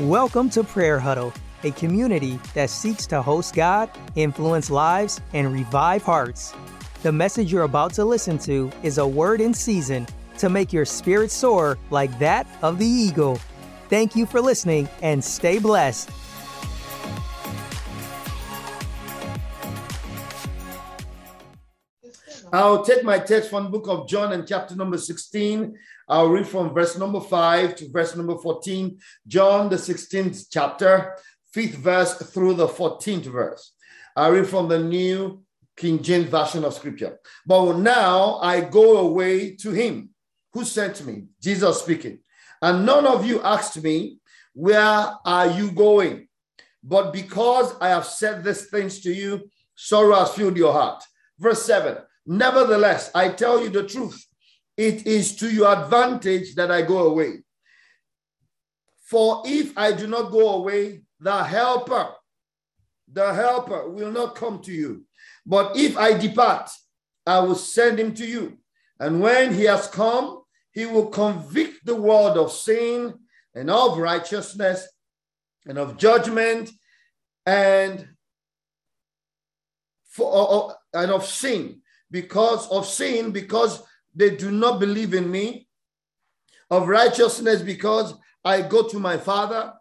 Welcome to Prayer Huddle, a community that seeks to host God, influence lives, and revive hearts. The message you're about to listen to is a word in season to make your spirit soar like that of the eagle. Thank you for listening and stay blessed. I'll take my text from the book of John and chapter number 16. I'll read from verse number 5 to verse number 14. John, the 16th chapter, 5th verse through the 14th verse. I read from the New King James Version of Scripture. But now I go away to him who sent me, Jesus speaking. And none of you asked me, Where are you going? But because I have said these things to you, sorrow has filled your heart. Verse 7 Nevertheless, I tell you the truth. It is to your advantage that I go away. For if I do not go away, the helper, the helper will not come to you. But if I depart, I will send him to you. And when he has come, he will convict the world of sin and of righteousness and of judgment and for and of sin because of sin, because they do not believe in me, of righteousness, because I go to my Father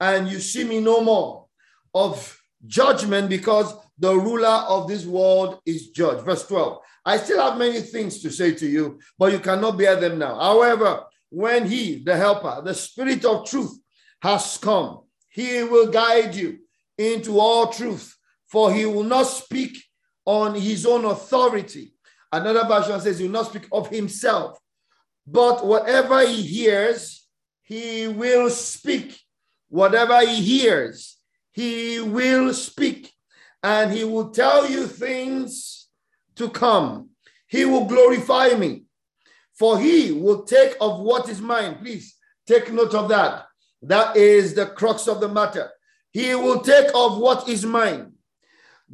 and you see me no more, of judgment, because the ruler of this world is judged. Verse 12. I still have many things to say to you, but you cannot bear them now. However, when he, the helper, the spirit of truth, has come, he will guide you into all truth, for he will not speak on his own authority. Another version says he will not speak of himself, but whatever he hears, he will speak. Whatever he hears, he will speak, and he will tell you things to come. He will glorify me, for he will take of what is mine. Please take note of that. That is the crux of the matter. He will take of what is mine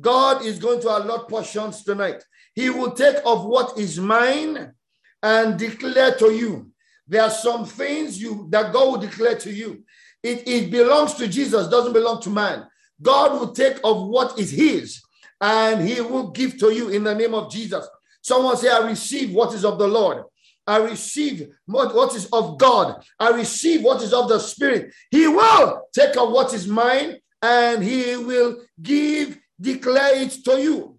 God is going to allot portions tonight. He will take of what is mine and declare to you. There are some things you that God will declare to you. It, it belongs to Jesus, doesn't belong to man. God will take of what is his and he will give to you in the name of Jesus. Someone say, I receive what is of the Lord. I receive what, what is of God. I receive what is of the Spirit. He will take of what is mine and he will give declare it to you.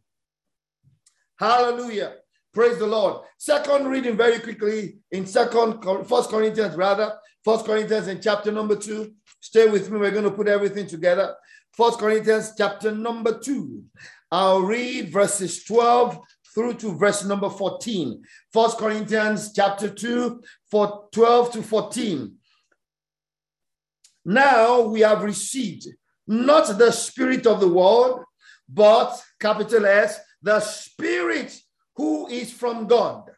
Hallelujah. Praise the Lord. Second reading very quickly in second first Corinthians, rather, first Corinthians in chapter number two. Stay with me. We're going to put everything together. First Corinthians chapter number two. I'll read verses 12 through to verse number 14. First Corinthians chapter 2, for 12 to 14. Now we have received not the spirit of the world, but capital S, the Spirit who is from God,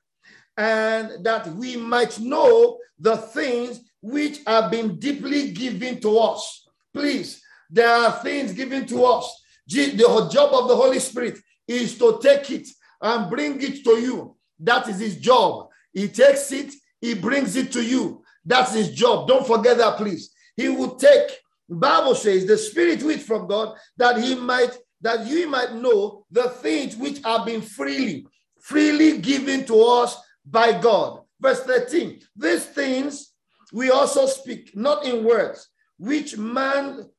and that we might know the things which have been deeply given to us. Please, there are things given to us. The job of the Holy Spirit is to take it and bring it to you. That is his job. He takes it, he brings it to you. That's his job. Don't forget that, please. He will take, Bible says, the spirit which from God, that he might that you might know the things which have been freely, freely given to us by God. Verse 13, these things we also speak, not in words, which man,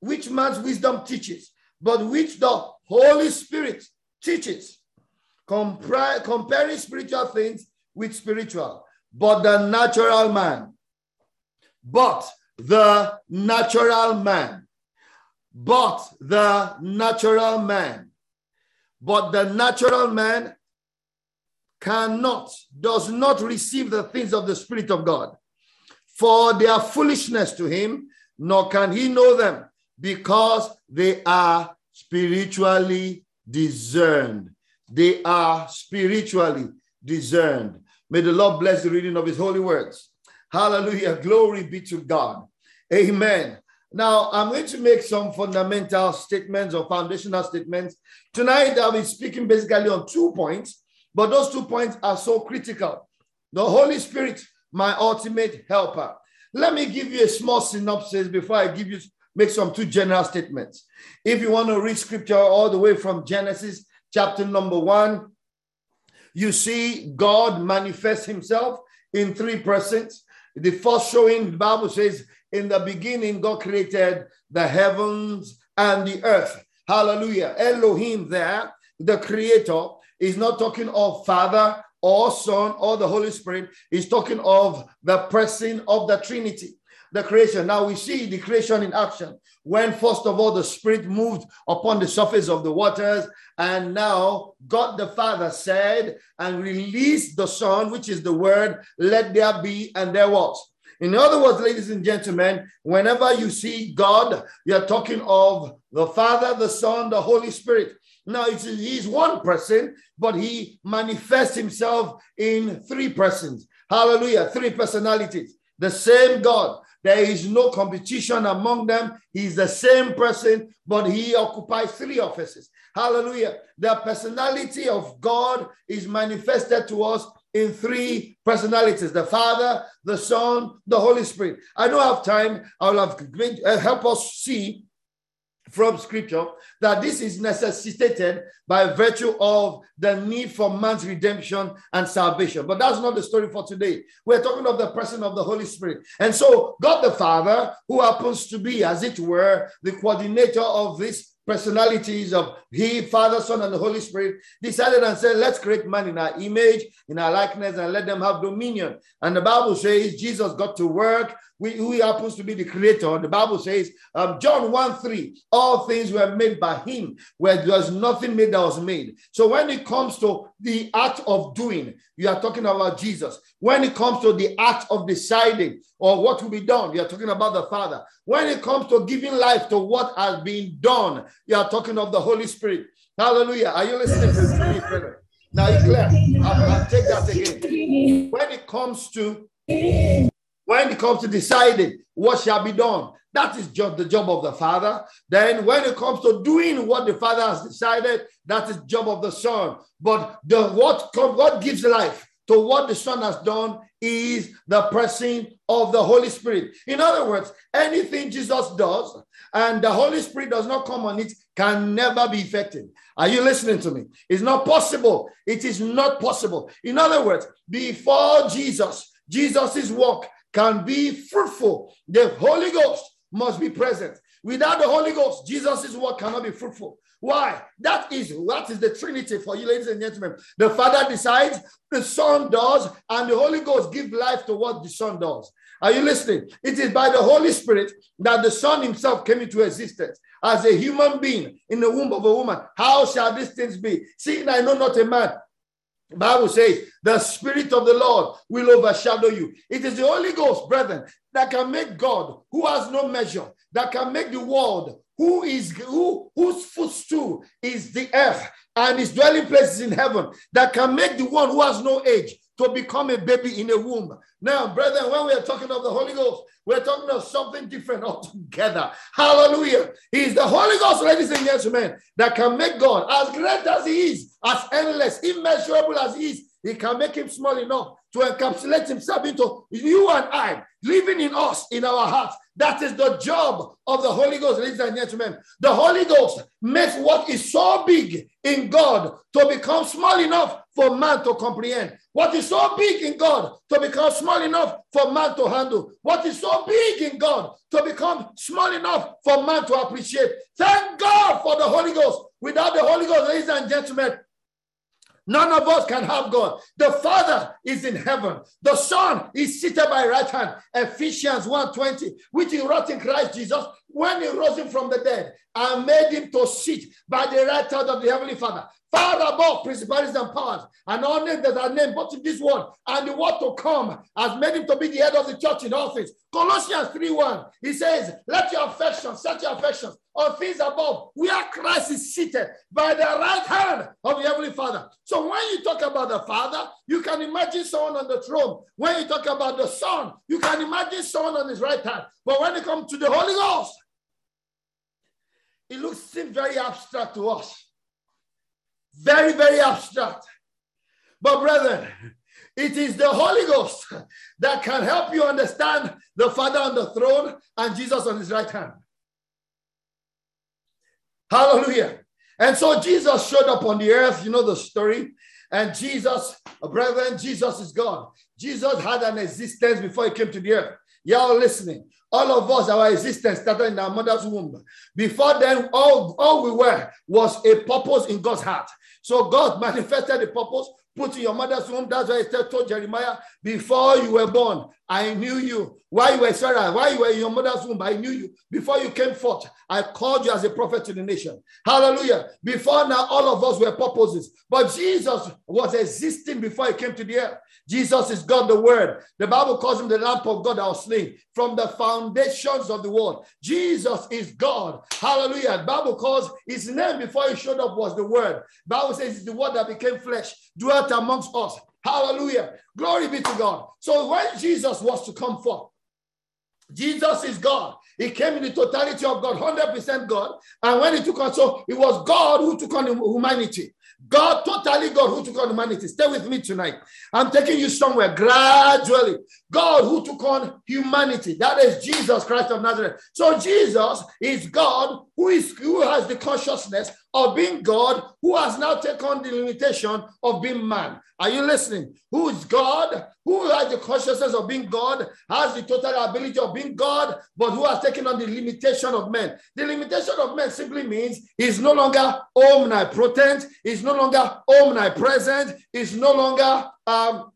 which man's wisdom teaches, but which the Holy Spirit teaches, comparing spiritual things with spiritual, but the natural man, but the natural man but the natural man. But the natural man cannot, does not receive the things of the Spirit of God, for they are foolishness to him, nor can he know them, because they are spiritually discerned. They are spiritually discerned. May the Lord bless the reading of his holy words. Hallelujah. Glory be to God. Amen. Now, I'm going to make some fundamental statements or foundational statements. Tonight, I'll be speaking basically on two points, but those two points are so critical. The Holy Spirit, my ultimate helper. Let me give you a small synopsis before I give you make some two general statements. If you want to read scripture all the way from Genesis chapter number one, you see God manifest himself in three persons. The first showing, the Bible says, in the beginning, God created the heavens and the earth. Hallelujah. Elohim, there, the creator, is not talking of Father or Son or the Holy Spirit. He's talking of the person of the Trinity the creation. Now we see the creation in action when, first of all, the Spirit moved upon the surface of the waters, and now God the Father said and released the Son, which is the word, let there be, and there was. In other words, ladies and gentlemen, whenever you see God, you're talking of the Father, the Son, the Holy Spirit. Now, he's one person, but he manifests himself in three persons. Hallelujah. Three personalities. The same God. There is no competition among them. He's the same person, but he occupies three offices. Hallelujah. The personality of God is manifested to us in three personalities the Father, the Son, the Holy Spirit. I don't have time. I will have uh, help us see from scripture that this is necessitated by virtue of the need for man's redemption and salvation. But that's not the story for today. We're talking of the person of the Holy Spirit. And so, God the Father, who happens to be, as it were, the coordinator of this personalities of He, Father, Son, and the Holy Spirit, decided and said, Let's create man in our image, in our likeness, and let them have dominion. And the Bible says Jesus got to work we, who happens to be the creator. The Bible says, um, John 1 3, all things were made by him, where there was nothing made that was made. So when it comes to the act of doing, you are talking about Jesus. When it comes to the act of deciding or what will be done, you are talking about the Father. When it comes to giving life to what has been done, you are talking of the Holy Spirit. Hallelujah. Are you listening to me? Now, clear. I'll, I'll take that again. When it comes to when it comes to deciding what shall be done, that is just the job of the Father. Then, when it comes to doing what the Father has decided, that is the job of the Son. But the what comes what gives life to what the Son has done is the pressing of the Holy Spirit. In other words, anything Jesus does and the Holy Spirit does not come on it can never be effective. Are you listening to me? It's not possible. It is not possible. In other words, before Jesus, Jesus' work can be fruitful, the Holy Ghost must be present. Without the Holy Ghost, Jesus' work cannot be fruitful. Why? That is what is the Trinity for you, ladies and gentlemen. The Father decides, the Son does, and the Holy Ghost gives life to what the Son does. Are you listening? It is by the Holy Spirit that the Son Himself came into existence as a human being in the womb of a woman. How shall these things be? Seeing I know not a man Bible says, the Spirit of the Lord will overshadow you. It is the Holy Ghost, brethren, that can make God, who has no measure, that can make the world, who is who whose footstool is the earth and his dwelling place is in heaven, that can make the one who has no age to become a baby in a womb. Now, brethren, when we are talking of the Holy Ghost, we're talking of something different altogether. Hallelujah. He is the Holy Ghost, ladies and gentlemen, that can make God as great as he is, as endless, immeasurable as he is. He can make him small enough to encapsulate himself into you and I, living in us, in our hearts. That is the job of the Holy Ghost, ladies and gentlemen. The Holy Ghost makes what is so big in God to become small enough for man to comprehend. What is so big in God to become small enough for man to handle. What is so big in God to become small enough for man to appreciate. Thank God for the Holy Ghost. Without the Holy Ghost, ladies and gentlemen, None of us can have God. The Father is in heaven. The Son is seated by right hand. Ephesians 1:20, which he wrote in Christ Jesus when he rose him from the dead and made him to sit by the right hand of the Heavenly Father far above principalities and powers, and all names that are named, but in this one, and the word to come has made him to be the head of the church in things. Colossians 3:1, he says, Let your affections, set your affections on things above, where Christ is seated by the right hand of the Heavenly Father. So when you talk about the Father, you can imagine someone on the throne. When you talk about the Son, you can imagine someone on his right hand. But when it comes to the Holy Ghost, it looks seems very abstract to us. Very, very abstract. But, brethren, It is the Holy Ghost that can help you understand the Father on the throne and Jesus on his right hand. Hallelujah. And so Jesus showed up on the earth. You know the story. And Jesus, brethren, Jesus is God. Jesus had an existence before he came to the earth. Y'all listening. All of us, our existence started in our mother's womb. Before then, all, all we were was a purpose in God's heart. So God manifested the purpose put in your mother's womb. That's why he said, told Jeremiah, before you were born, I knew you. Why you were Sarah, why you were in your mother's womb, I knew you. Before you came forth, I called you as a prophet to the nation. Hallelujah. Before now, all of us were purposes. But Jesus was existing before he came to the earth. Jesus is God, the Word. The Bible calls him the Lamb of God our slain from the foundations of the world. Jesus is God. Hallelujah. The Bible calls his name before he showed up was the Word. The Bible says it's the Word that became flesh, dwelt amongst us. Hallelujah. Glory be to God. So when Jesus was to come forth, Jesus is God. He came in the totality of God, 100% God. And when he took on, so it was God who took on humanity. God, totally God who took on humanity. Stay with me tonight. I'm taking you somewhere gradually. God who took on humanity. That is Jesus Christ of Nazareth. So Jesus is God who is who has the consciousness of being God, who has now taken on the limitation of being man. Are you listening? Who is God? Who has the consciousness of being God, has the total ability of being God, but who has taken on the limitation of men? The limitation of men simply means he's no longer omnipotent, he's no longer omnipresent, he's no longer um,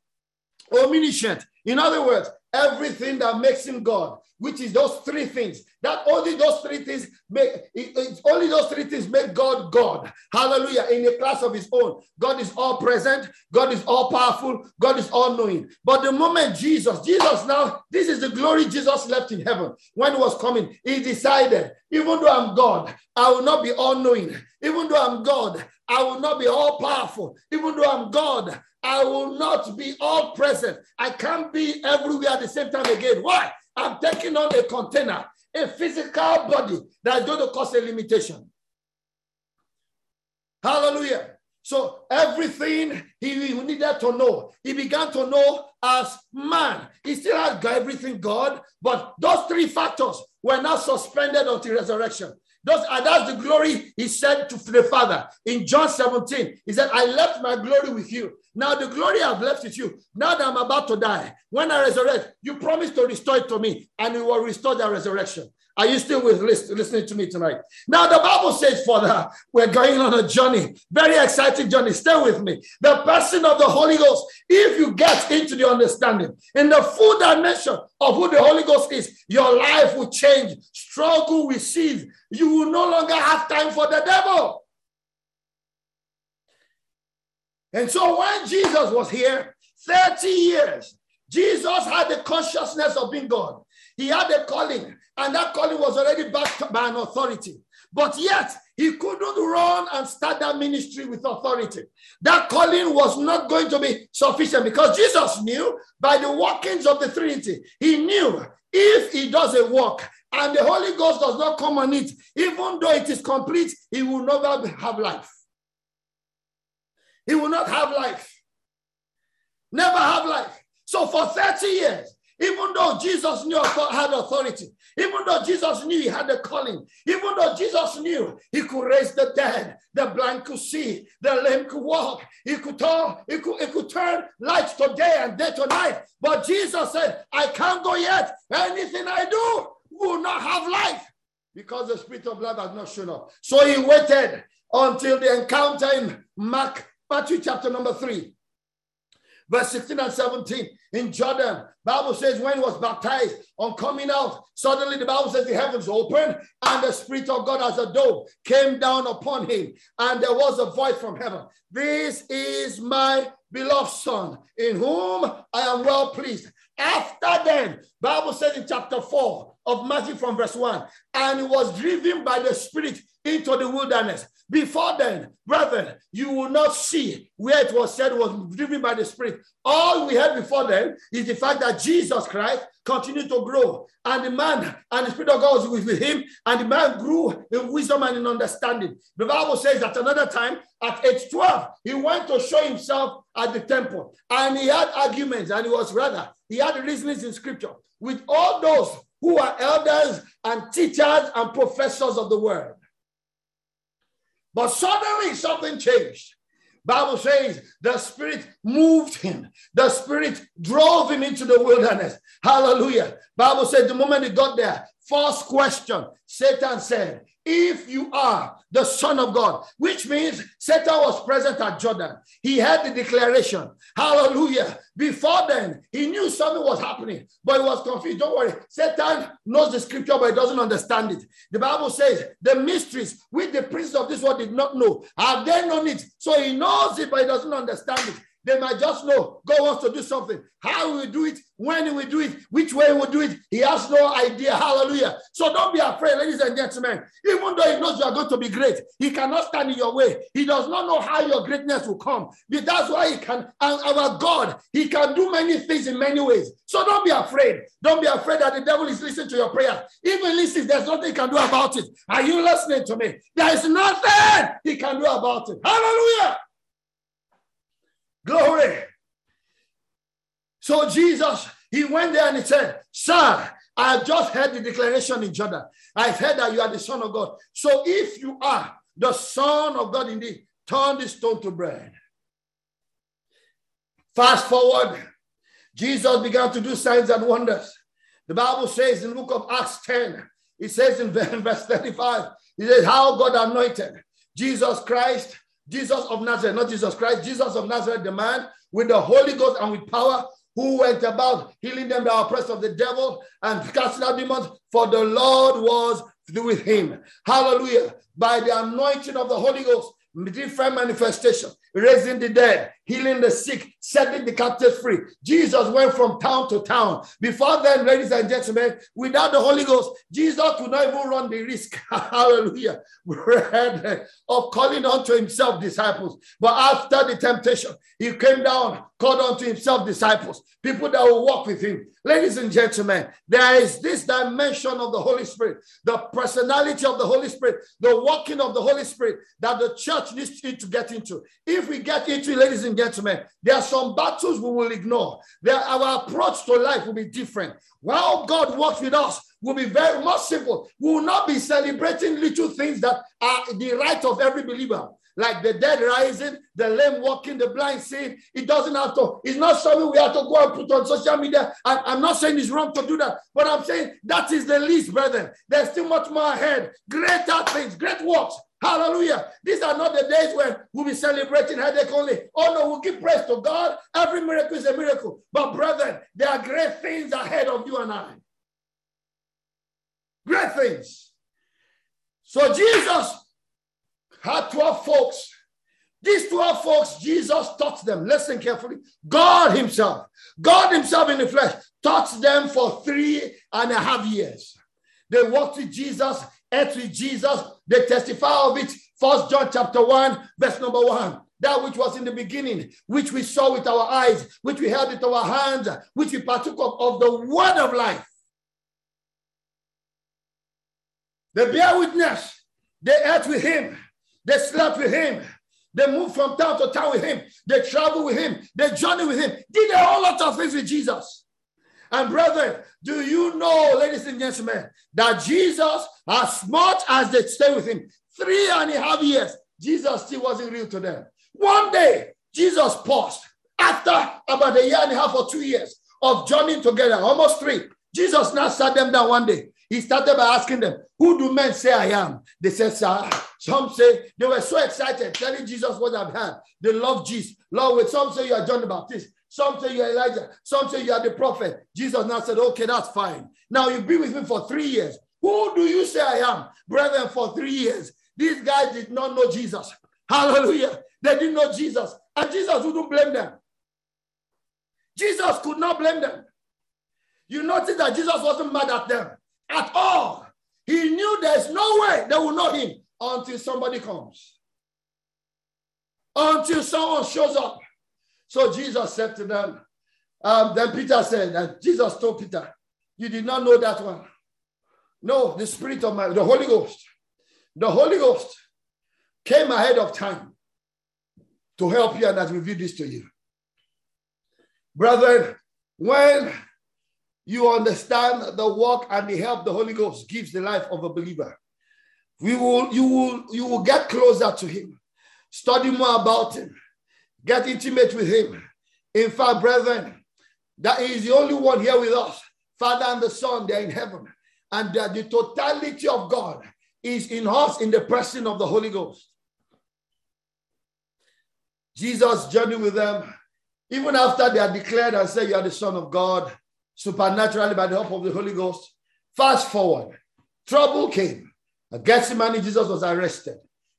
omniscient. In other words, everything that makes him God, which is those three things. That only those three things make it, only those three things make God God. Hallelujah. In a class of his own. God is all present, God is all powerful, God is all knowing. But the moment Jesus, Jesus now, this is the glory Jesus left in heaven when he was coming. He decided, even though I'm God, I will not be all knowing. Even though I'm God, I will not be all powerful. Even though I'm God, I will not be all present. I can't be everywhere at the same time again. Why? I'm taking on a container, a physical body that's going to cause a limitation. Hallelujah. So everything he needed to know, he began to know as man. He still had everything God, but those three factors were not suspended until resurrection. Those, and that's the glory he said to the Father in John 17. He said, I left my glory with you. Now the glory I've left with you. Now that I'm about to die, when I resurrect, you promise to restore it to me, and you will restore the resurrection. Are you still with listening to me tonight? Now, the Bible says, Father, we're going on a journey, very exciting journey. Stay with me. The person of the Holy Ghost, if you get into the understanding in the full dimension of who the Holy Ghost is, your life will change, struggle will cease. You will no longer have time for the devil. And so, when Jesus was here, 30 years, Jesus had the consciousness of being God. He had a calling, and that calling was already backed by an authority. But yet, he couldn't run and start that ministry with authority. That calling was not going to be sufficient because Jesus knew by the workings of the Trinity, he knew if he does a work and the Holy Ghost does not come on it, even though it is complete, he will never have life. He will not have life. Never have life. So for 30 years, even though Jesus knew had authority, even though Jesus knew he had a calling, even though Jesus knew he could raise the dead, the blind could see, the lame could walk, he could turn, he could, he could turn light to day and day to night. But Jesus said, I can't go yet. Anything I do will not have life because the spirit of life has not shown up. So he waited until the encounter in Mark, Matthew chapter number three verse 16 and 17 in Jordan. Bible says when he was baptized on coming out, suddenly the Bible says the heavens opened and the Spirit of God as a dove came down upon him. And there was a voice from heaven. This is my beloved son in whom I am well pleased. After then, Bible says in chapter 4 of Matthew from verse 1, and he was driven by the Spirit into the wilderness Before then, brethren, you will not see where it was said was driven by the Spirit. All we had before then is the fact that Jesus Christ continued to grow, and the man and the Spirit of God was with him, and the man grew in wisdom and in understanding. The Bible says that another time, at age 12, he went to show himself at the temple, and he had arguments, and he was rather, he had reasonings in scripture with all those who are elders and teachers and professors of the word. But suddenly something changed. Bible says the spirit moved him. The spirit drove him into the wilderness. Hallelujah. Bible said the moment he got there, first question, Satan said, if you are the Son of God, which means Satan was present at Jordan. He had the declaration. Hallelujah. Before then, he knew something was happening, but he was confused. Don't worry. Satan knows the scripture, but he doesn't understand it. The Bible says the mysteries which the prince of this world did not know, have they known it? So he knows it, but he doesn't understand it. They might just know God wants to do something. How will do it, when he will do it, which way will do it. He has no idea. Hallelujah. So don't be afraid, ladies and gentlemen. Even though he knows you are going to be great, he cannot stand in your way. He does not know how your greatness will come. But that's why he can, and our God, he can do many things in many ways. So don't be afraid. Don't be afraid that the devil is listening to your prayer. Even listen, there's nothing he can do about it. Are you listening to me? There is nothing he can do about it. Hallelujah. Glory. So Jesus, he went there and he said, Sir, I just heard the declaration in Jordan. I've heard that you are the Son of God. So if you are the Son of God indeed, turn this stone to bread. Fast forward, Jesus began to do signs and wonders. The Bible says in the book of Acts 10, it says in verse 35, it says, How God anointed Jesus Christ Jesus of Nazareth, not Jesus Christ, Jesus of Nazareth, the man with the Holy Ghost and with power, who went about healing them by the oppressed of the devil and casting out demons, for the Lord was with him. Hallelujah. By the anointing of the Holy Ghost, different manifestation, raising the dead, healing the sick, setting the captives free. Jesus went from town to town. Before then, ladies and gentlemen, without the Holy Ghost, Jesus could not even run the risk, hallelujah, of calling unto himself disciples. But after the temptation, he came down, called unto himself disciples, people that will walk with him. Ladies and gentlemen, there is this dimension of the Holy Spirit, the personality of the Holy Spirit, the walking of the Holy Spirit that the church needs to get into. If we get into, it, ladies and and gentlemen, there are some battles we will ignore. There, our approach to life will be different. While God works with us, will be very much simple. We will not be celebrating little things that are the right of every believer like the dead rising, the lame walking, the blind seeing. It doesn't have to, it's not something we have to go and put on social media. I, I'm not saying it's wrong to do that, but I'm saying that is the least, brethren. There's still much more ahead. Greater things, great works. Hallelujah. These are not the days when we'll be celebrating headache only. Oh no, we'll give praise to God. Every miracle is a miracle. But brethren, there are great things ahead of you and I. Great things. So Jesus had 12 folks. These 12 folks, Jesus taught them. Listen carefully. God Himself, God Himself in the flesh, taught them for three and a half years. They walked with Jesus, ate with Jesus. They testify of it. First John chapter 1, verse number 1 that which was in the beginning, which we saw with our eyes, which we held with our hands, which we partook of, of the word of life. They bear witness. They ate with him. They slept with him. They moved from town to town with him. They traveled with him. They journeyed with him. Did a whole lot of things with Jesus. And brethren, do you know, ladies and gentlemen, that Jesus, as much as they stayed with him, three and a half years, Jesus still wasn't real to them. One day, Jesus paused. After about a year and a half or two years of journeying together, almost three, Jesus now sat them down one day. He started by asking them, Who do men say I am? They said, Sir. Some say they were so excited, telling Jesus what I've had. They love Jesus. Lord, with some say you are John the Baptist. Some say you're Elijah. Some say you are the prophet. Jesus now said, Okay, that's fine. Now you've been with me for three years. Who do you say I am? Brethren, for three years. These guys did not know Jesus. Hallelujah. They didn't know Jesus. And Jesus wouldn't blame them. Jesus could not blame them. You notice that Jesus wasn't mad at them at all. He knew there's no way they will know him until somebody comes. until someone shows up. So Jesus said to them, um, then Peter said, and Jesus told Peter, You did not know that one. No, the Spirit of my, the Holy Ghost, the Holy Ghost came ahead of time to help you and has revealed this to you. Brethren, when you understand the work and the help the Holy Ghost gives the life of a believer, we will, you will, you will get closer to him, study more about him, get intimate with him. In fact, brethren, that he is the only one here with us. Father and the Son, they're in heaven. And that the totality of God is in us in the person of the Holy Ghost. Jesus journeyed with them, even after they are declared and said, You are the Son of God, supernaturally by the help of the Holy Ghost. Fast forward, trouble came. At Gethsemane, Jesus was arrested.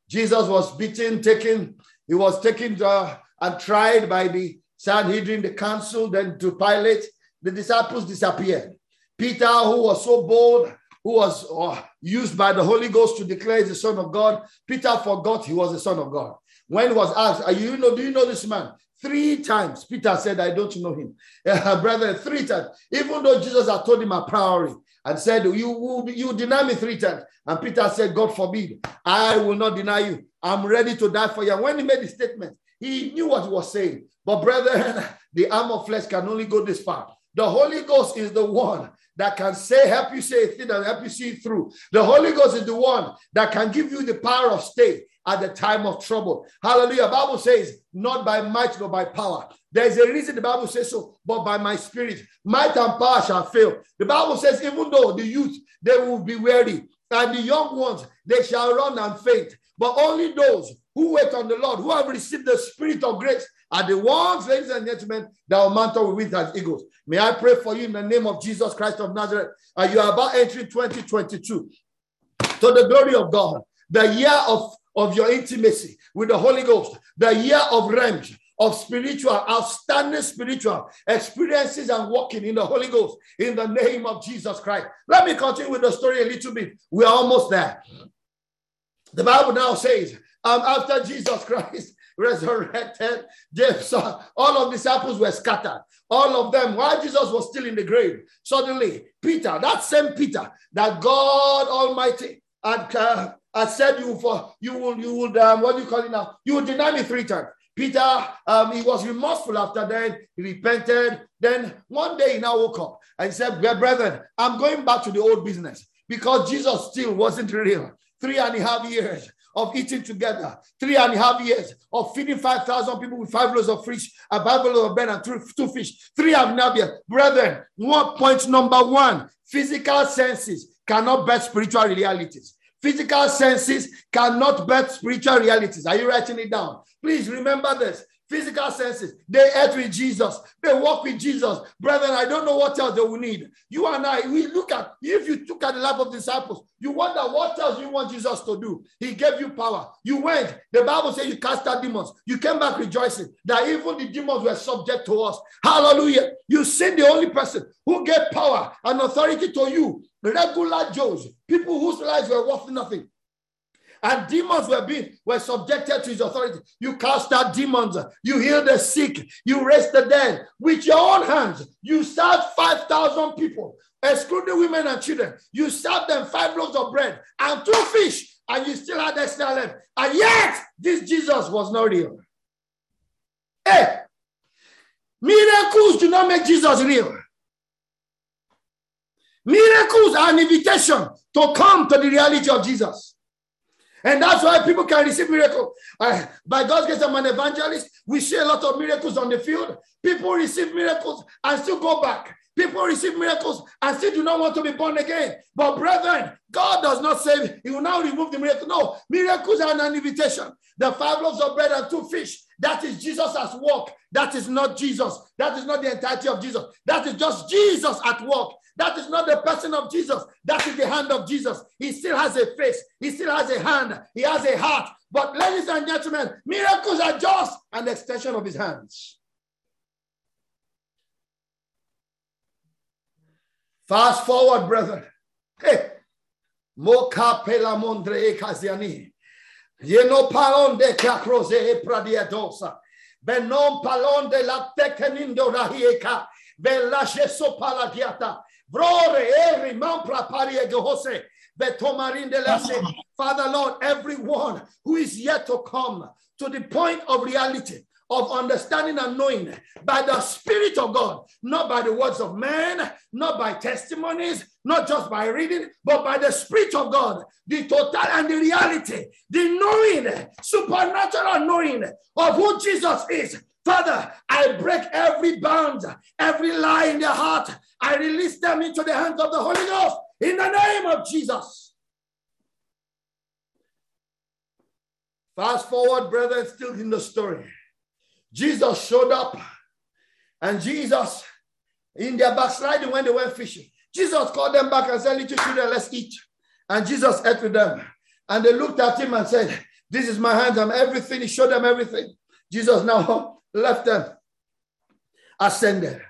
Jesus was beaten, taken, he was taken uh, and tried by the Sanhedrin, the council, then to Pilate. The disciples disappeared. Peter, who was so bold, who was uh, used by the Holy Ghost to declare the Son of God, Peter forgot he was the Son of God. When he was asked, Are you know, do you know this man? Three times, Peter said, I don't know him. Uh, brother, three times. Even though Jesus had told him a priori and said, You you deny me three times. And Peter said, God forbid, I will not deny you. I'm ready to die for you. And when he made the statement, he knew what he was saying. But brethren, the arm of flesh can only go this far. The Holy Ghost is the one that can say, help you say a thing and help you see it through. The Holy Ghost is the one that can give you the power of stay at the time of trouble. Hallelujah. Bible says, not by might nor by power. There's a reason the Bible says so, but by my spirit, might and power shall fail. The Bible says, even though the youth they will be weary, and the young ones they shall run and faint, but only those who wait on the Lord, who have received the spirit of grace, are the ones, ladies and gentlemen, that will mount with as eagles. May I pray for you in the name of Jesus Christ of Nazareth. Uh, you are about entering 2022 to the glory of God, the year of, of your intimacy with the Holy Ghost, the year of realms, of spiritual, outstanding spiritual experiences and walking in the Holy Ghost in the name of Jesus Christ. Let me continue with the story a little bit. We are almost there. The Bible now says, um, after Jesus Christ resurrected, James, all of the disciples were scattered. All of them, while Jesus was still in the grave, suddenly Peter, that same Peter that God Almighty had, uh, had said you for you will you would um, what do you call it now? You will deny me three times. Peter, um, he was remorseful after that. He repented. Then one day he now woke up and said, Brethren, I'm going back to the old business because Jesus still wasn't real. Three and a half years of eating together, three and a half years of feeding 5,000 people with five loaves of fish, a Bible of bread, and two, two fish, three and a half years. Brethren, one point number one physical senses cannot bet spiritual realities. Physical senses cannot bet spiritual realities. Are you writing it down? Please remember this. Physical senses, they ate with Jesus, they walk with Jesus. Brethren, I don't know what else they will need. You and I, we look at, if you took at the life of disciples, you wonder what else you want Jesus to do. He gave you power. You went. The Bible says you cast out demons. You came back rejoicing that even the demons were subject to us. Hallelujah. You see the only person who gave power and authority to you, regular Joes, people whose lives were worth nothing and demons were being were subjected to his authority. You cast out demons, you heal the sick, you raise the dead with your own hands. You serve five thousand people, excluding women and children. You serve them five loaves of bread and two fish, and you still had extra left. And yet, this Jesus was not real. Hey, miracles do not make Jesus real. Miracles are an invitation to come to the reality of Jesus. And that's why people can receive miracle. Uh, by God's grace, I'm an evangelist. We see a lot of miracles on the field. People receive miracles and still go back. People receive miracles and still do not want to be born again. But brethren, God does not save. He will now remove the miracle. No, miracles are an invitation. The five loaves of bread and two fish. That is Jesus at work. That is not Jesus. That is not the entirety of Jesus. That is just Jesus at work. That is not the person of Jesus. That is the hand of Jesus. He still has a face. He still has a hand. He has a heart. But ladies and gentlemen, miracles are just an extension of his hands. Fast forward, brother. Hey. Moka Pela Mondre Kaziani Yeno palon de cacrose e pradiadosa. Benon palon de la tekenindo rahieka. Velashe so paladiata. Vrore eri mampra parie gehose. Father Lord, everyone who is yet to come to the point of reality, of understanding and knowing by the Spirit of God, not by the words of man, not by testimonies, not just by reading, but by the Spirit of God, the total and the reality, the knowing, supernatural knowing of who Jesus is. Father, I break every bound, every lie in their heart. I release them into the hands of the Holy Ghost in the name of Jesus. Fast forward, brethren, still in the story. Jesus showed up, and Jesus, in their backsliding when they went fishing, Jesus called them back and said, Little children, let's eat. And Jesus ate with them. And they looked at him and said, This is my hand and everything. He showed them everything. Jesus now left them, ascended.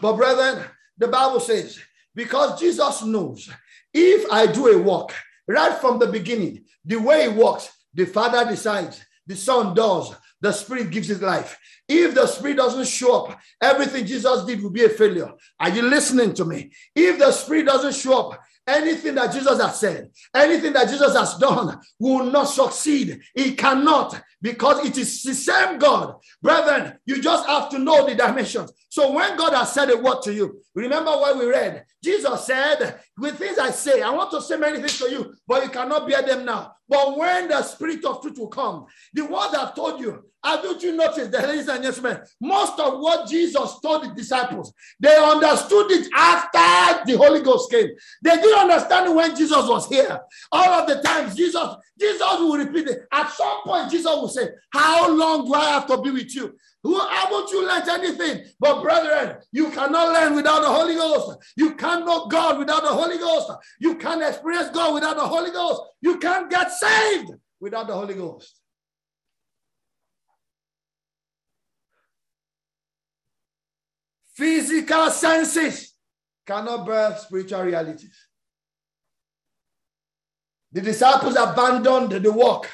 But, brethren, the Bible says, because Jesus knows if I do a work right from the beginning, the way it works, the Father decides, the Son does, the Spirit gives his life. If the Spirit doesn't show up, everything Jesus did will be a failure. Are you listening to me? If the Spirit doesn't show up, anything that Jesus has said, anything that Jesus has done will not succeed. It cannot because it is the same God. Brethren, you just have to know the dimensions. So when God has said a word to you, remember what we read. Jesus said, With things I say, I want to say many things to you, but you cannot bear them now. But when the Spirit of truth will come, the word I've told you, haven't you noticed that, ladies and gentlemen, most of what Jesus told the disciples, they understood it after the Holy Ghost came. They didn't understand when Jesus was here. All of the times, Jesus, Jesus will repeat it. At some point, Jesus will say, How long do I have to be with you? Who haven't you learned anything? But brethren, you cannot learn without the Holy Ghost. You can't know God without the Holy Ghost. You can't experience God without the Holy Ghost. You can't get saved without the Holy Ghost. Physical senses cannot bear spiritual realities. The disciples abandoned the work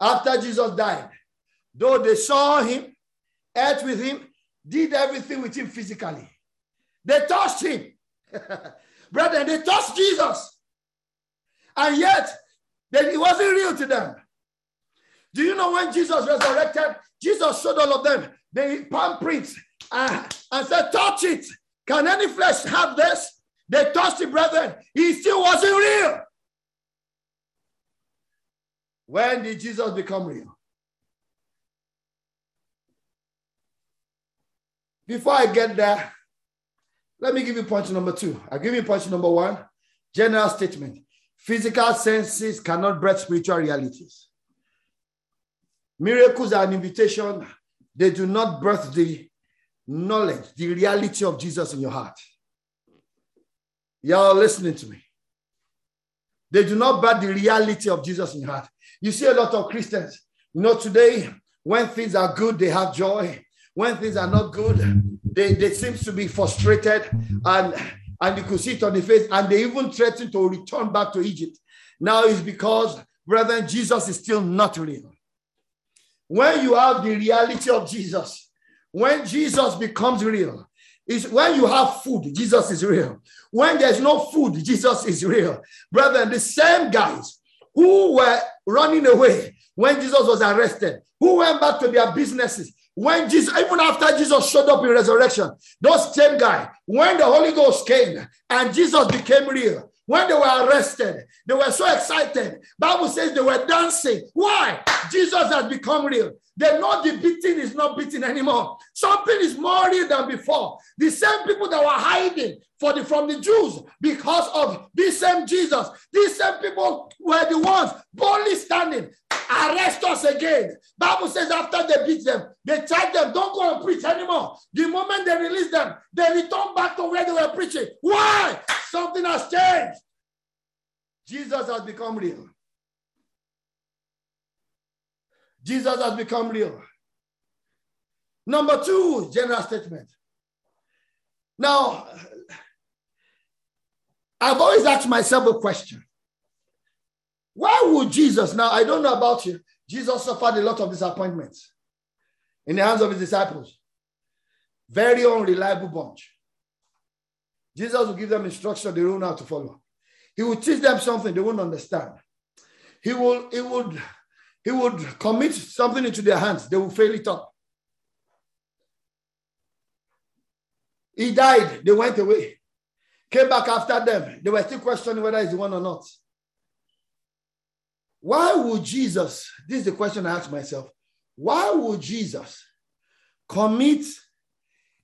after Jesus died. Though they saw him, ate with him, did everything with him physically. They touched him. Brethren, they touched Jesus. And yet, then it wasn't real to them. Do you know when Jesus resurrected? Jesus showed all of them the palm prints uh, and said, Touch it. Can any flesh have this? They touched it, brethren. He still wasn't real. When did Jesus become real? Before I get there, let me give you point number two. I'll give you point number one general statement. Physical senses cannot break spiritual realities. Miracles are an invitation, they do not birth the knowledge, the reality of Jesus in your heart. Y'all listening to me. They do not birth the reality of Jesus in your heart. You see a lot of Christians, you know, today, when things are good, they have joy. When things are not good, they, they seem to be frustrated and, and you could see it on the face, and they even threaten to return back to Egypt. Now it's because, brethren, Jesus is still not real. When you have the reality of Jesus, when Jesus becomes real, is when you have food, Jesus is real. When there's no food, Jesus is real. Brethren, the same guys who were running away when Jesus was arrested, who went back to their businesses, when Jesus, even after Jesus showed up in resurrection, those same guy, when the Holy Ghost came and Jesus became real, when they were arrested, they were so excited. Bible says they were dancing. Why? Jesus has become real. They know the beating is not beating anymore. Something is more real than before. The same people that were hiding for the, from the Jews because of this same Jesus, these same people were the ones boldly standing arrest us again. Bible says after they beat them, they charge them, don't go and preach anymore. The moment they release them, they return back to where they were preaching. Why? Something has changed. Jesus has become real. Jesus has become real. Number two, general statement. Now, I've always asked myself a question. Why would Jesus? Now, I don't know about you. Jesus suffered a lot of disappointments in the hands of his disciples. Very unreliable bunch. Jesus will give them instruction they don't know how to follow. He will teach them something they won't understand. He will, he would, he would commit something into their hands, they will fail it up. He died, they went away. Came back after them. They were still questioning whether he's the one or not. Why would Jesus, this is the question I ask myself, why would Jesus commit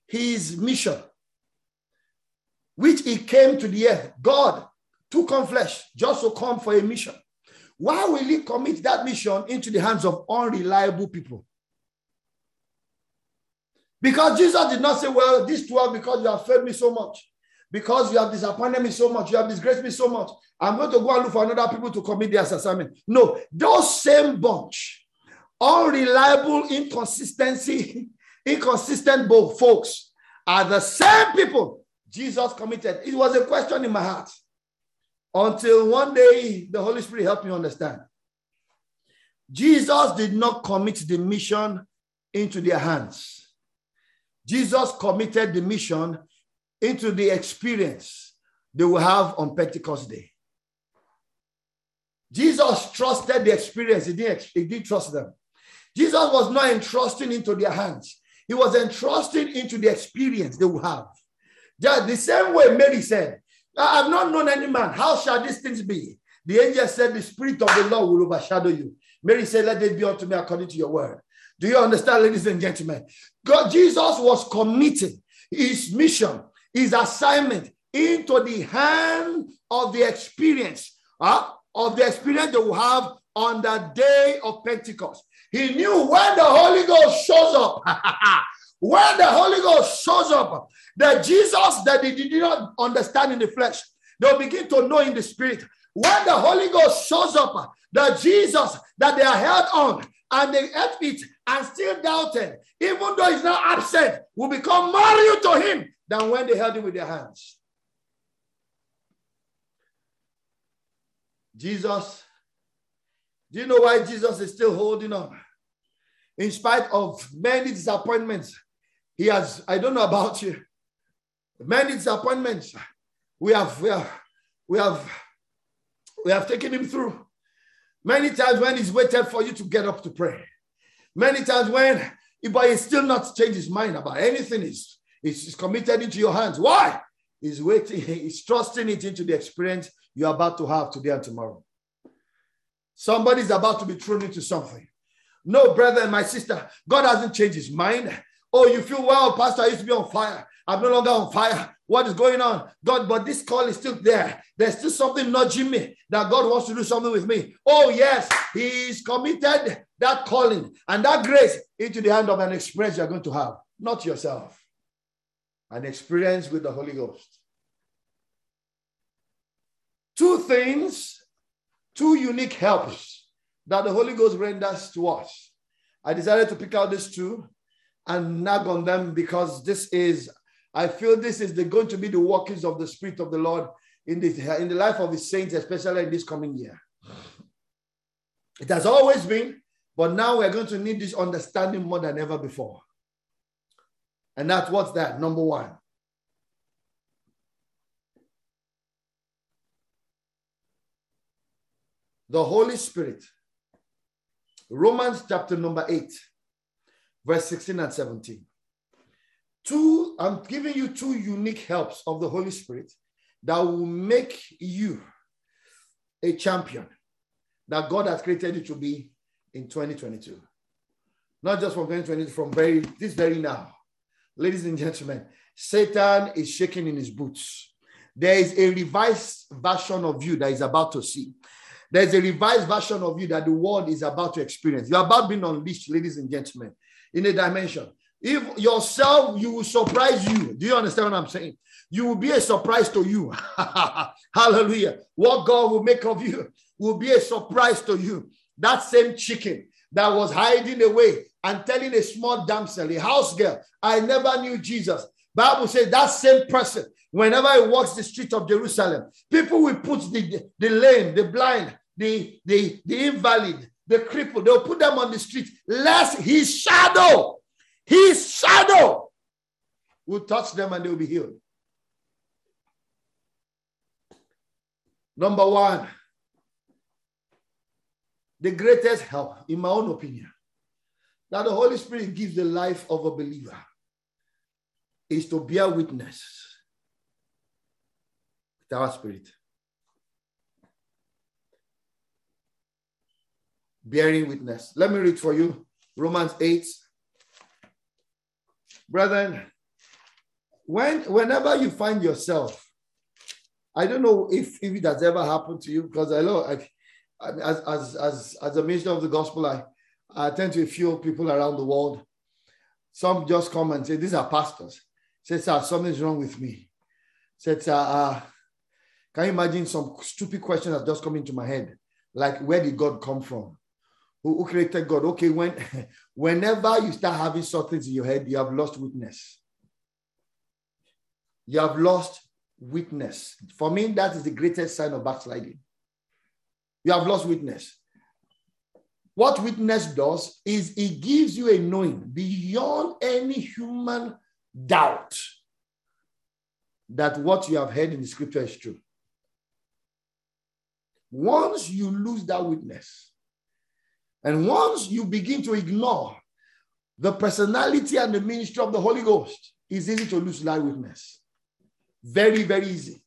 his mission, which he came to the earth? God took on flesh just to come for a mission. Why will he commit that mission into the hands of unreliable people? Because Jesus did not say, Well, this 12, because you have failed me so much, because you have disappointed me so much, you have disgraced me so much, I'm going to go and look for another people to commit their assignment. No, those same bunch, unreliable, inconsistency, inconsistent folks are the same people Jesus committed. It was a question in my heart until one day the Holy Spirit helped me understand. Jesus did not commit the mission into their hands. Jesus committed the mission into the experience they will have on Pentecost Day. Jesus trusted the experience, he didn't, he didn't trust them. Jesus was not entrusting into their hands, he was entrusting into the experience they will have. Just the same way Mary said, I have not known any man. How shall these things be? The angel said, The Spirit of the Lord will overshadow you. Mary said, Let it be unto me according to your word. Do you understand, ladies and gentlemen? God, Jesus was committing his mission, his assignment into the hand of the experience, uh, of the experience they will have on the day of Pentecost. He knew when the Holy Ghost shows up, when the Holy Ghost shows up, that Jesus that they did not understand in the flesh, they'll begin to know in the spirit. When the Holy Ghost shows up, the Jesus that they are held on and they ate it and still doubted, even though he's not absent, will become more real to him than when they held him with their hands. Jesus, do you know why Jesus is still holding on? In spite of many disappointments, he has, I don't know about you, many disappointments we have, we have, we have, we have taken him through. Many times when he's waited for you to get up to pray. Many times when, but he's still not changed his mind about anything. He's, he's committed into your hands. Why? He's waiting, he's trusting it into the experience you're about to have today and tomorrow. Somebody's about to be thrown into something. No, brother and my sister, God hasn't changed his mind. Oh, you feel, well, Pastor, I used to be on fire. I'm no longer on fire. What is going on? God, but this call is still there. There's still something nudging me that God wants to do something with me. Oh, yes, He's committed that calling and that grace into the hand of an experience you're going to have, not yourself. An experience with the Holy Ghost. Two things, two unique helps that the Holy Ghost renders to us. I decided to pick out these two and nag on them because this is I feel this is the, going to be the workings of the Spirit of the Lord in the, in the life of His saints, especially in this coming year. It has always been, but now we're going to need this understanding more than ever before. And that's what's that? Number one. The Holy Spirit. Romans chapter number 8, verse 16 and 17 two, I'm giving you two unique helps of the Holy Spirit that will make you a champion that God has created you to be in 2022. Not just from 2020, from very this very now. Ladies and gentlemen, Satan is shaking in his boots. There is a revised version of you that is about to see. There's a revised version of you that the world is about to experience. You're about being unleashed, ladies and gentlemen, in a dimension if yourself, you will surprise you. Do you understand what I'm saying? You will be a surprise to you. Hallelujah. What God will make of you will be a surprise to you. That same chicken that was hiding away and telling a small damsel, a house girl, I never knew Jesus. Bible says that same person, whenever he walks the street of Jerusalem, people will put the, the lame, the blind, the, the, the invalid, the cripple, they'll put them on the street, lest his shadow, his shadow will touch them and they'll be healed. Number one, the greatest help, in my own opinion, that the Holy Spirit gives the life of a believer is to bear witness with our spirit. Bearing witness. Let me read for you Romans 8. Brethren, when, whenever you find yourself, I don't know if, if it has ever happened to you because I know I, as, as, as, as a minister of the gospel, I, I attend to a few people around the world. Some just come and say, These are pastors. Say, Sir, something's wrong with me. Said, uh, Can you imagine some stupid question that's just come into my head? Like, where did God come from? Who, who created God? Okay, when whenever you start having such things in your head, you have lost witness. You have lost witness. For me, that is the greatest sign of backsliding. You have lost witness. What witness does is it gives you a knowing beyond any human doubt that what you have heard in the scripture is true. Once you lose that witness, and once you begin to ignore the personality and the ministry of the Holy Ghost, it's easy to lose that witness. Very, very easy.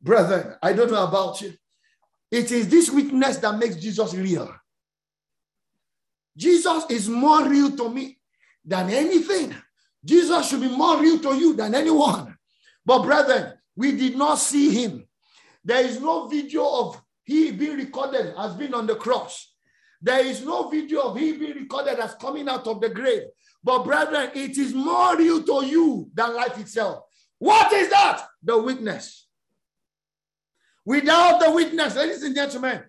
Brethren, I don't know about you. It is this witness that makes Jesus real. Jesus is more real to me than anything. Jesus should be more real to you than anyone. But, brethren, we did not see him. There is no video of he being recorded as being on the cross. There is no video of him being recorded as coming out of the grave. But, brethren, it is more real to you than life itself. What is that? The witness. Without the witness, ladies and gentlemen,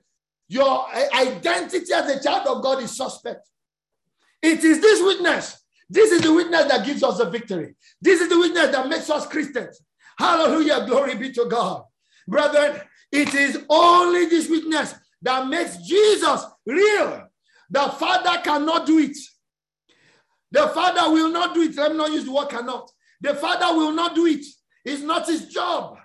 your identity as a child of God is suspect. It is this witness. This is the witness that gives us the victory. This is the witness that makes us Christians. Hallelujah. Glory be to God. Brethren, it is only this witness that makes Jesus real. The Father cannot do it. The Father will not do it. Let me not use the word cannot. The Father will not do it. It's not his job.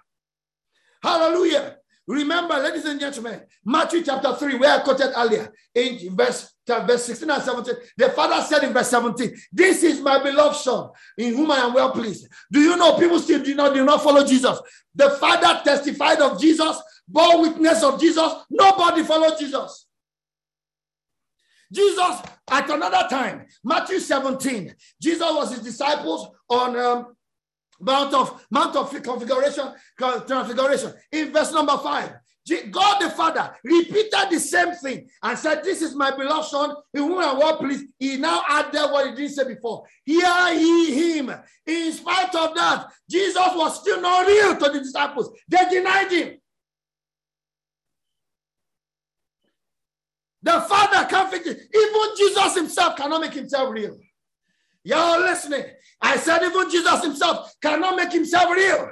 Hallelujah. Remember, ladies and gentlemen, Matthew chapter 3, where I quoted earlier, in verse, uh, verse 16 and 17, the Father said in verse 17, This is my beloved Son, in whom I am well pleased. Do you know people still do not, do not follow Jesus? The Father testified of Jesus, bore witness of Jesus. Nobody followed Jesus. Jesus, at another time, Matthew 17, Jesus was his disciples on um, Mount of Mount of Configuration, Transfiguration. In verse number five, God the Father repeated the same thing and said, This is my beloved son, in whom I well pleased. He now added what he didn't say before. Hear ye him. In spite of that, Jesus was still not real to the disciples. They denied him. The Father can't fix it. Even Jesus himself cannot make himself real. Y'all listening? I said, even Jesus himself cannot make himself real.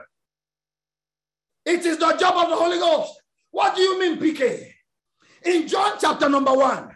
It is the job of the Holy Ghost. What do you mean, PK? In John chapter number one,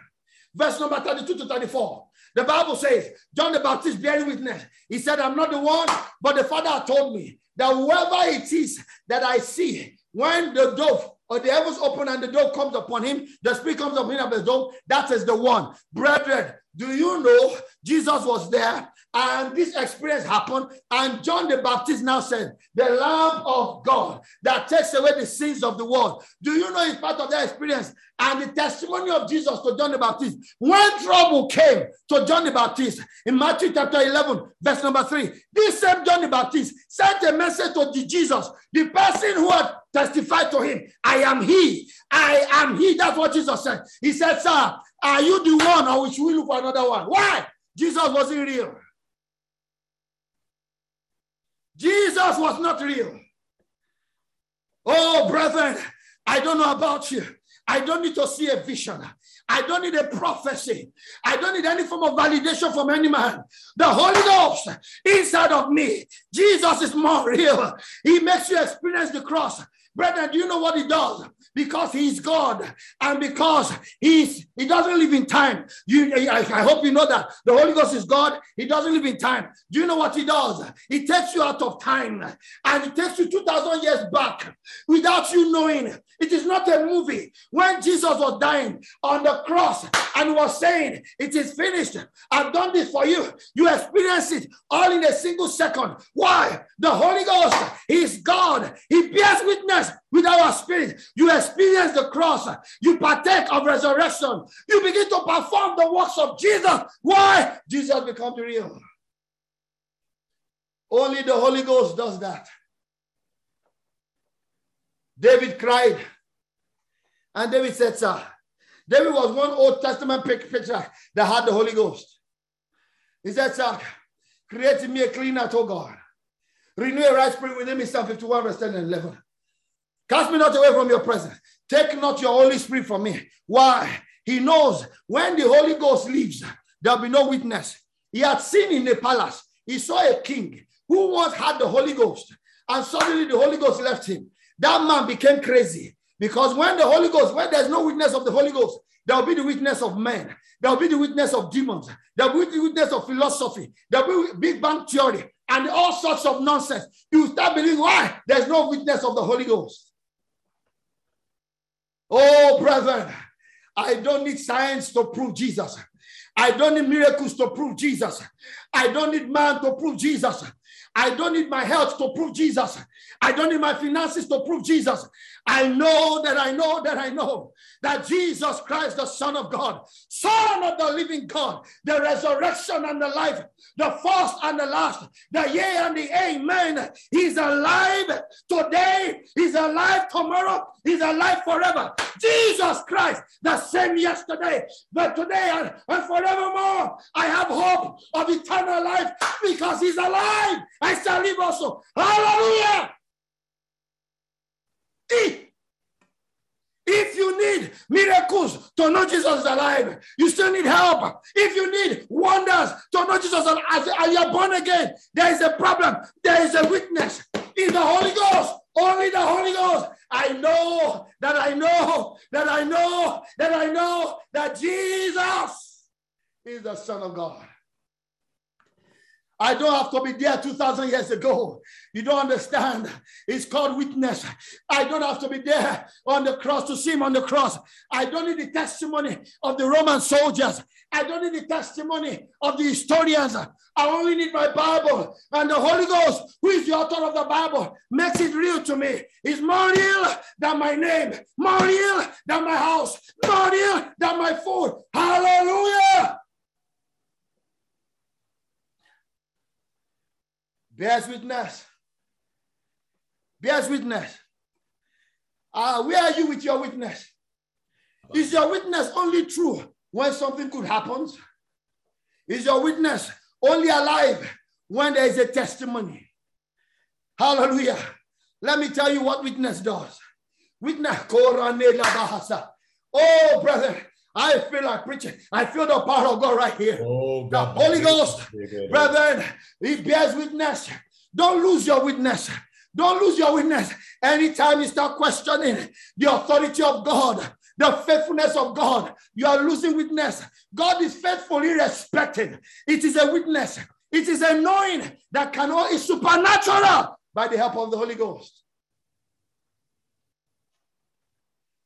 verse number 32 to 34, the Bible says, John the Baptist bearing witness. He said, I'm not the one, but the Father told me that whoever it is that I see, when the dove or the heavens open and the door comes upon him, the spirit comes upon him as the dove, that is the one. Brethren, do you know Jesus was there and this experience happened? And John the Baptist now said, The Lamb of God that takes away the sins of the world. Do you know it's part of that experience? And the testimony of Jesus to John the Baptist. When trouble came to John the Baptist in Matthew chapter 11, verse number 3, this same John the Baptist sent a message to Jesus, the person who had testified to him, I am he. I am he. That's what Jesus said. He said, Sir, are you the one or should we look for another one? Why? Jesus wasn't real. Jesus was not real. Oh, brethren, I don't know about you. I don't need to see a vision. I don't need a prophecy. I don't need any form of validation from any man. The Holy Ghost inside of me. Jesus is more real. He makes you experience the cross. Brethren, do you know what he does? Because he's God and because he's he doesn't live in time. You I, I, hope you know that the Holy Ghost is God, he doesn't live in time. Do you know what he does? He takes you out of time and he takes you 2000 years back without you knowing. It is not a movie. When Jesus was dying on the cross and was saying, It is finished, I've done this for you. You experience it all in a single second. Why? The Holy Ghost is God, He bears witness with our spirit. You experience the cross, you partake of resurrection, you begin to perform the works of Jesus. Why? Jesus becomes real. Only the Holy Ghost does that. David cried. And David said, Sir, David was one Old Testament picture that had the Holy Ghost. He said, Sir, create me a clean heart, O God. Renew a right spirit within me, Psalm 51, verse 10 and 11. Cast me not away from your presence. Take not your Holy Spirit from me. Why? He knows when the Holy Ghost leaves, there'll be no witness. He had seen in the palace, he saw a king who once had the Holy Ghost, and suddenly the Holy Ghost left him. That man became crazy because when the Holy Ghost, when there's no witness of the Holy Ghost, there'll be the witness of men, there'll be the witness of demons, there'll be the witness of philosophy, there'll be Big Bang Theory, and all sorts of nonsense. You start believing why there's no witness of the Holy Ghost. Oh, brethren, I don't need science to prove Jesus. I don't need miracles to prove Jesus. I don't need man to prove Jesus. I don't need my health to prove Jesus. I don't need my finances to prove Jesus. I know that I know that I know that Jesus Christ, the Son of God, Son of the living God, the resurrection and the life, the first and the last, the yea and the amen. He's alive today, he's alive tomorrow, he's alive forever. Jesus Christ, the same yesterday, but today and, and forevermore. I have hope of eternal life because he's alive. I shall live also. Hallelujah. If you need miracles to know Jesus is alive, you still need help. If you need wonders to know Jesus as, as you're born again, there is a problem. There is a witness in the Holy Ghost. Only the Holy Ghost. I know that I know that I know that I know that Jesus is the Son of God. I don't have to be there 2,000 years ago. You don't understand. It's called witness. I don't have to be there on the cross to see him on the cross. I don't need the testimony of the Roman soldiers. I don't need the testimony of the historians. I only need my Bible. And the Holy Ghost, who is the author of the Bible, makes it real to me. It's more real than my name, more real than my house, more real than my food. Hallelujah. Bears witness. Bears witness. Uh, where are you with your witness? Is your witness only true when something good happens? Is your witness only alive when there is a testimony? Hallelujah. Let me tell you what witness does. Witness. Oh, brother, I feel like preaching. I feel the power of God right here. Oh, the Holy Ghost, brethren, it bears witness. Don't lose your witness. Don't lose your witness. Anytime you start questioning the authority of God, the faithfulness of God, you are losing witness. God is faithfully respected. It is a witness. It is a knowing that cannot is supernatural by the help of the Holy Ghost.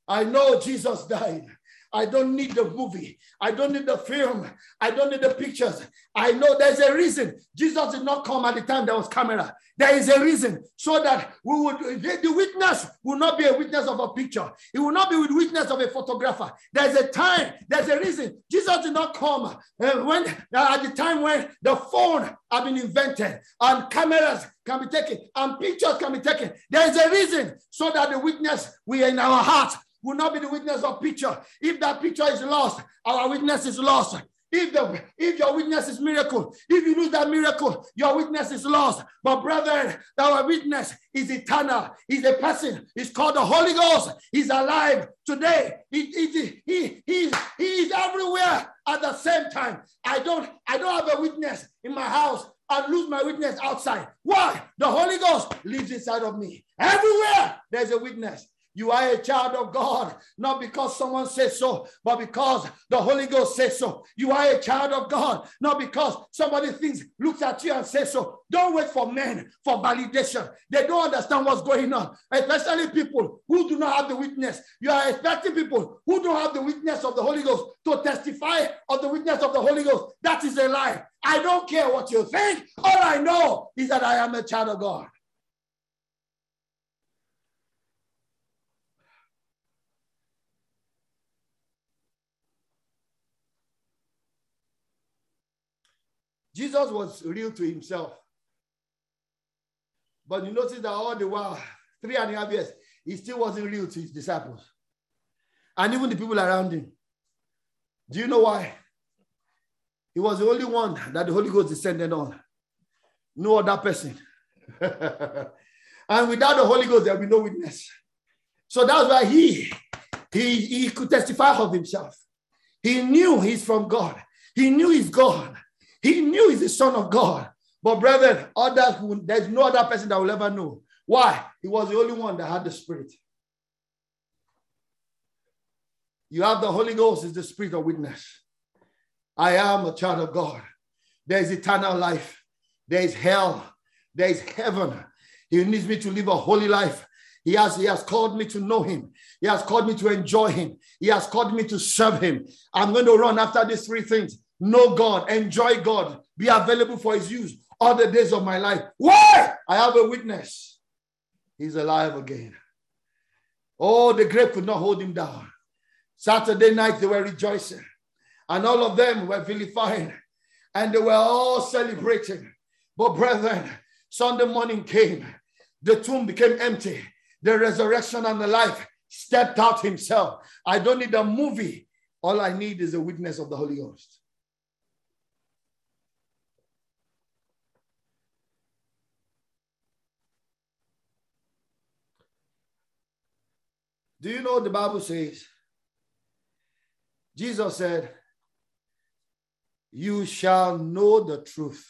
I know Jesus died. I don't need the movie. I don't need the film. I don't need the pictures. I know there's a reason. Jesus did not come at the time there was camera. There is a reason so that we would the witness will not be a witness of a picture. It will not be with witness of a photographer. There's a time. There's a reason. Jesus did not come uh, when uh, at the time when the phone had been invented and cameras can be taken and pictures can be taken. There is a reason so that the witness we in our heart will not be the witness of picture. If that picture is lost, our witness is lost. If the if your witness is miracle, if you lose that miracle, your witness is lost. But brother, our witness is eternal. He's a person. He's called the Holy Ghost. He's alive today. He, he, he, he, he is everywhere at the same time. I don't I don't have a witness in my house and lose my witness outside. Why? The Holy Ghost lives inside of me. Everywhere there's a witness. You are a child of God, not because someone says so, but because the Holy Ghost says so. You are a child of God, not because somebody thinks, looks at you and says so. Don't wait for men for validation. They don't understand what's going on, especially people who do not have the witness. You are expecting people who don't have the witness of the Holy Ghost to testify of the witness of the Holy Ghost. That is a lie. I don't care what you think. All I know is that I am a child of God. Jesus was real to himself. But you notice that all the while, three and a half years, he still wasn't real to his disciples and even the people around him. Do you know why? He was the only one that the Holy Ghost descended on. No other person. and without the Holy Ghost, there'll be no witness. So that's why he, he, he could testify of himself. He knew he's from God. He knew he's God. He knew he's the son of God. But brethren, others who, there's no other person that will ever know. Why? He was the only one that had the spirit. You have the Holy Ghost is the spirit of witness. I am a child of God. There is eternal life. There is hell. There is heaven. He needs me to live a holy life. He has, he has called me to know him. He has called me to enjoy him. He has called me to serve him. I'm going to run after these three things know God, enjoy God, be available for his use all the days of my life. Why? I have a witness. He's alive again. Oh, the grave could not hold him down. Saturday night, they were rejoicing, and all of them were vilifying, and they were all celebrating. But, brethren, Sunday morning came, the tomb became empty, the resurrection and the life stepped out himself. I don't need a movie. All I need is a witness of the Holy Ghost. Do you know what the Bible says? Jesus said, You shall know the truth,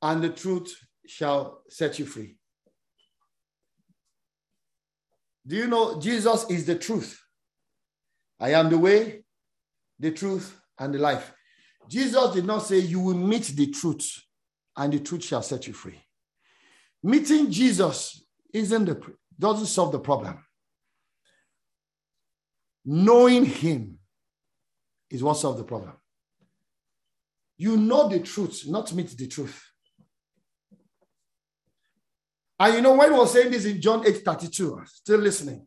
and the truth shall set you free. Do you know Jesus is the truth? I am the way, the truth, and the life. Jesus did not say you will meet the truth and the truth shall set you free. Meeting Jesus isn't the doesn't solve the problem. Knowing him is what solves the problem. You know the truth, not meet the truth. And you know, when we were saying this in John 8 32, still listening.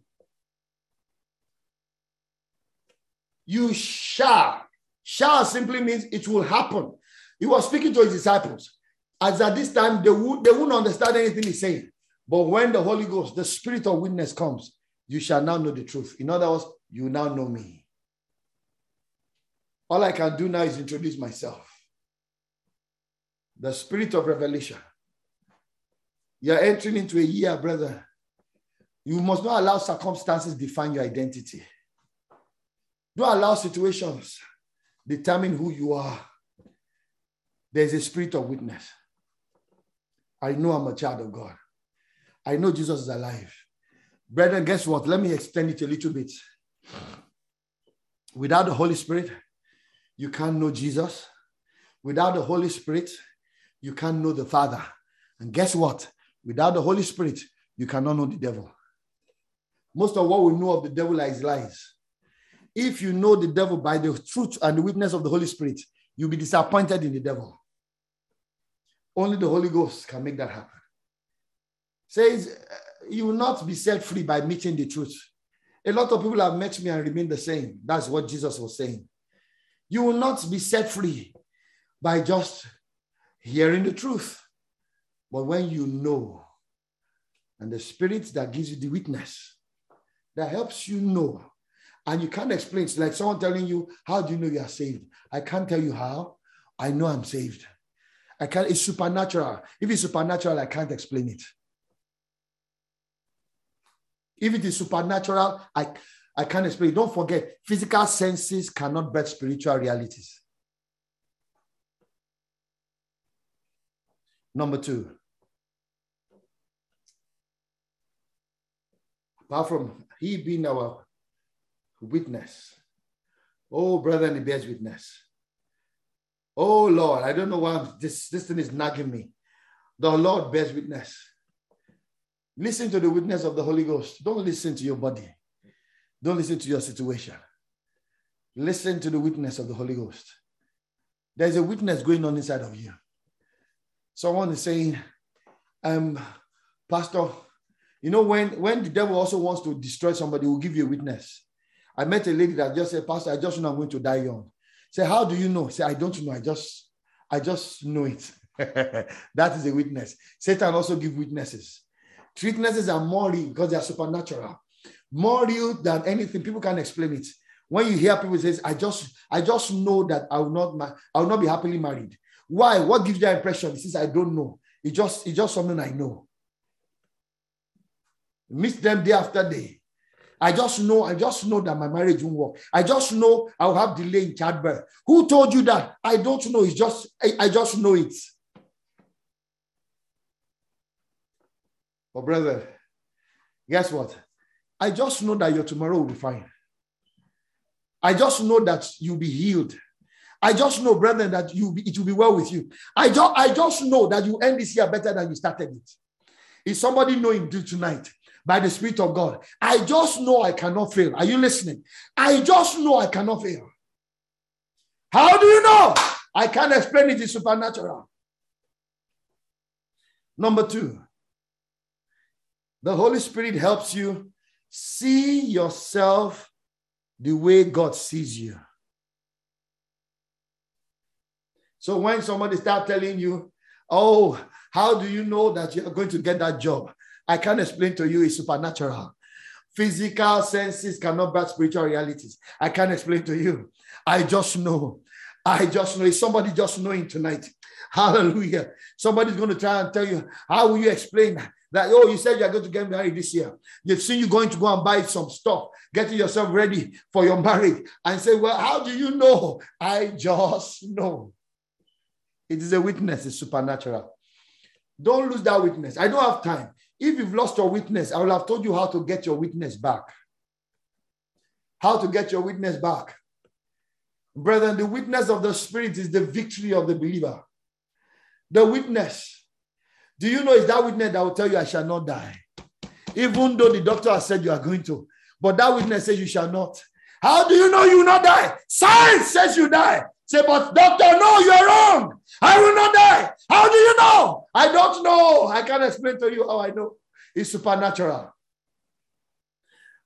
You shall. Shall simply means it will happen. He was speaking to his disciples. As at this time, they, would, they wouldn't understand anything he's saying. But when the Holy Ghost, the spirit of witness comes, you shall now know the truth. In other words, you now know me. All I can do now is introduce myself. The spirit of revelation. You're entering into a year, brother. You must not allow circumstances define your identity. Don't allow situations determine who you are. There's a spirit of witness. I know I'm a child of God. I know Jesus is alive. Brethren, guess what? Let me extend it a little bit. Without the Holy Spirit, you can't know Jesus. Without the Holy Spirit, you can't know the Father. And guess what? Without the Holy Spirit, you cannot know the devil. Most of what we know of the devil is lies. If you know the devil by the truth and the witness of the Holy Spirit, you'll be disappointed in the devil. Only the Holy Ghost can make that happen says uh, you will not be set free by meeting the truth. A lot of people have met me and remain the same. That's what Jesus was saying. You will not be set free by just hearing the truth. But when you know, and the spirit that gives you the witness, that helps you know and you can't explain. It's like someone telling you, How do you know you are saved? I can't tell you how. I know I'm saved. I can't, it's supernatural. If it's supernatural, I can't explain it. If it is supernatural, I, I can't explain. Don't forget, physical senses cannot birth spiritual realities. Number two, apart from he being our witness, oh, brother, he bears witness. Oh, Lord, I don't know why this, this thing is nagging me. The Lord bears witness. Listen to the witness of the Holy Ghost. Don't listen to your body. Don't listen to your situation. Listen to the witness of the Holy Ghost. There's a witness going on inside of you. Someone is saying, um, Pastor, you know, when, when the devil also wants to destroy somebody, will give you a witness. I met a lady that just said, Pastor, I just know I'm going to die young. Say, how do you know? Say, I don't know. I just, I just know it. that is a witness. Satan also give witnesses. Witnesses are more real because they are supernatural, more real than anything. People can explain it. When you hear people say, "I just, I just know that I will not, I will not be happily married." Why? What gives you that impression? Says, "I don't know. It just, it's just something I know." Meet them day after day. I just know, I just know that my marriage won't work. I just know I'll have delay in childbirth. Who told you that? I don't know. It's just, I, I just know it. Brother, guess what? I just know that your tomorrow will be fine. I just know that you'll be healed. I just know, brother, that you it will be well with you. I just, I just know that you end this year better than you started it. Is somebody knowing do tonight by the Spirit of God? I just know I cannot fail. Are you listening? I just know I cannot fail. How do you know? I can't explain it. It's supernatural. Number two, the Holy Spirit helps you see yourself the way God sees you. So when somebody start telling you, "Oh, how do you know that you are going to get that job?" I can't explain to you. It's supernatural. Physical senses cannot bear spiritual realities. I can't explain to you. I just know. I just know. Is somebody just knowing tonight? Hallelujah. Somebody's going to try and tell you, how will you explain that? oh you said you're going to get married this year. You've seen you going to go and buy some stuff getting yourself ready for your marriage and say well how do you know? I just know. It is a witness it's supernatural. Don't lose that witness. I don't have time. If you've lost your witness i will have told you how to get your witness back. How to get your witness back. Brethren the witness of the spirit is the victory of the believer. The witness do you know it's that witness that will tell you, I shall not die? Even though the doctor has said you are going to, but that witness says you shall not. How do you know you will not die? Science says you die. Say, but doctor, no, you're wrong. I will not die. How do you know? I don't know. I can't explain to you how I know. It's supernatural.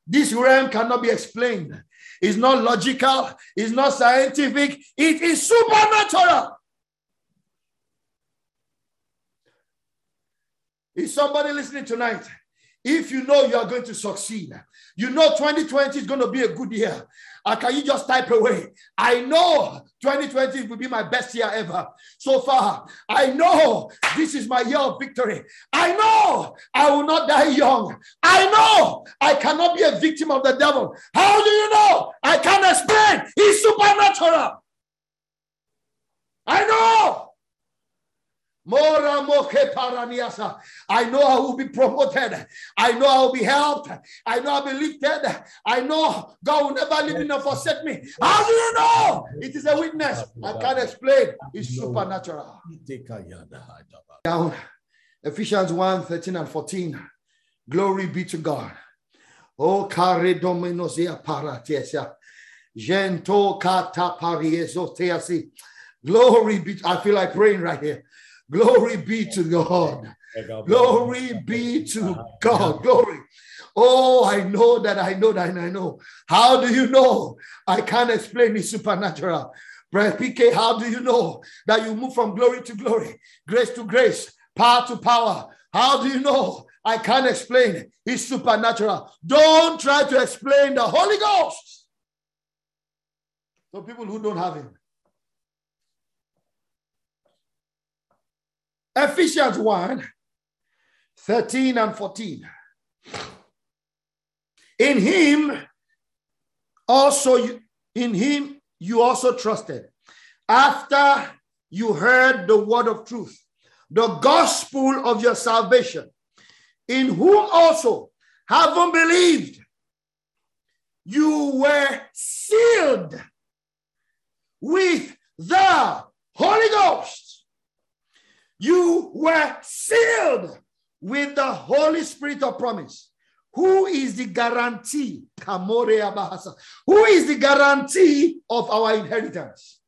This realm cannot be explained. It's not logical. It's not scientific. It is supernatural. Is somebody listening tonight? If you know you are going to succeed, you know 2020 is going to be a good year. Uh, can you just type away? I know 2020 will be my best year ever so far. I know this is my year of victory. I know I will not die young. I know I cannot be a victim of the devil. How do you know? I can't explain. He's supernatural. I know. I know I will be promoted. I know I will be helped. I know I'll be lifted. I know God will never leave me nor forsake me. How do you know? It is a witness. I can't explain. It's supernatural. Down Ephesians 1 13 and 14. Glory be to God. Oh, care dominosea paratiesia. Gento kata pariesoteasi. Glory be. I feel like praying right here. Glory be to God. Glory be to God. Glory. Oh, I know that I know that I know. How do you know? I can't explain it supernatural. Brother PK, how do you know that you move from glory to glory, grace to grace, power to power? How do you know? I can't explain it. It's supernatural. Don't try to explain the Holy Ghost. So people who don't have him. Ephesians 1 13 and 14. In him also, you, in him you also trusted. After you heard the word of truth, the gospel of your salvation, in whom also, having believed, you were sealed with the Holy Ghost. You were sealed with the Holy Spirit of promise. Who is the guarantee? Who is the guarantee of our inheritance?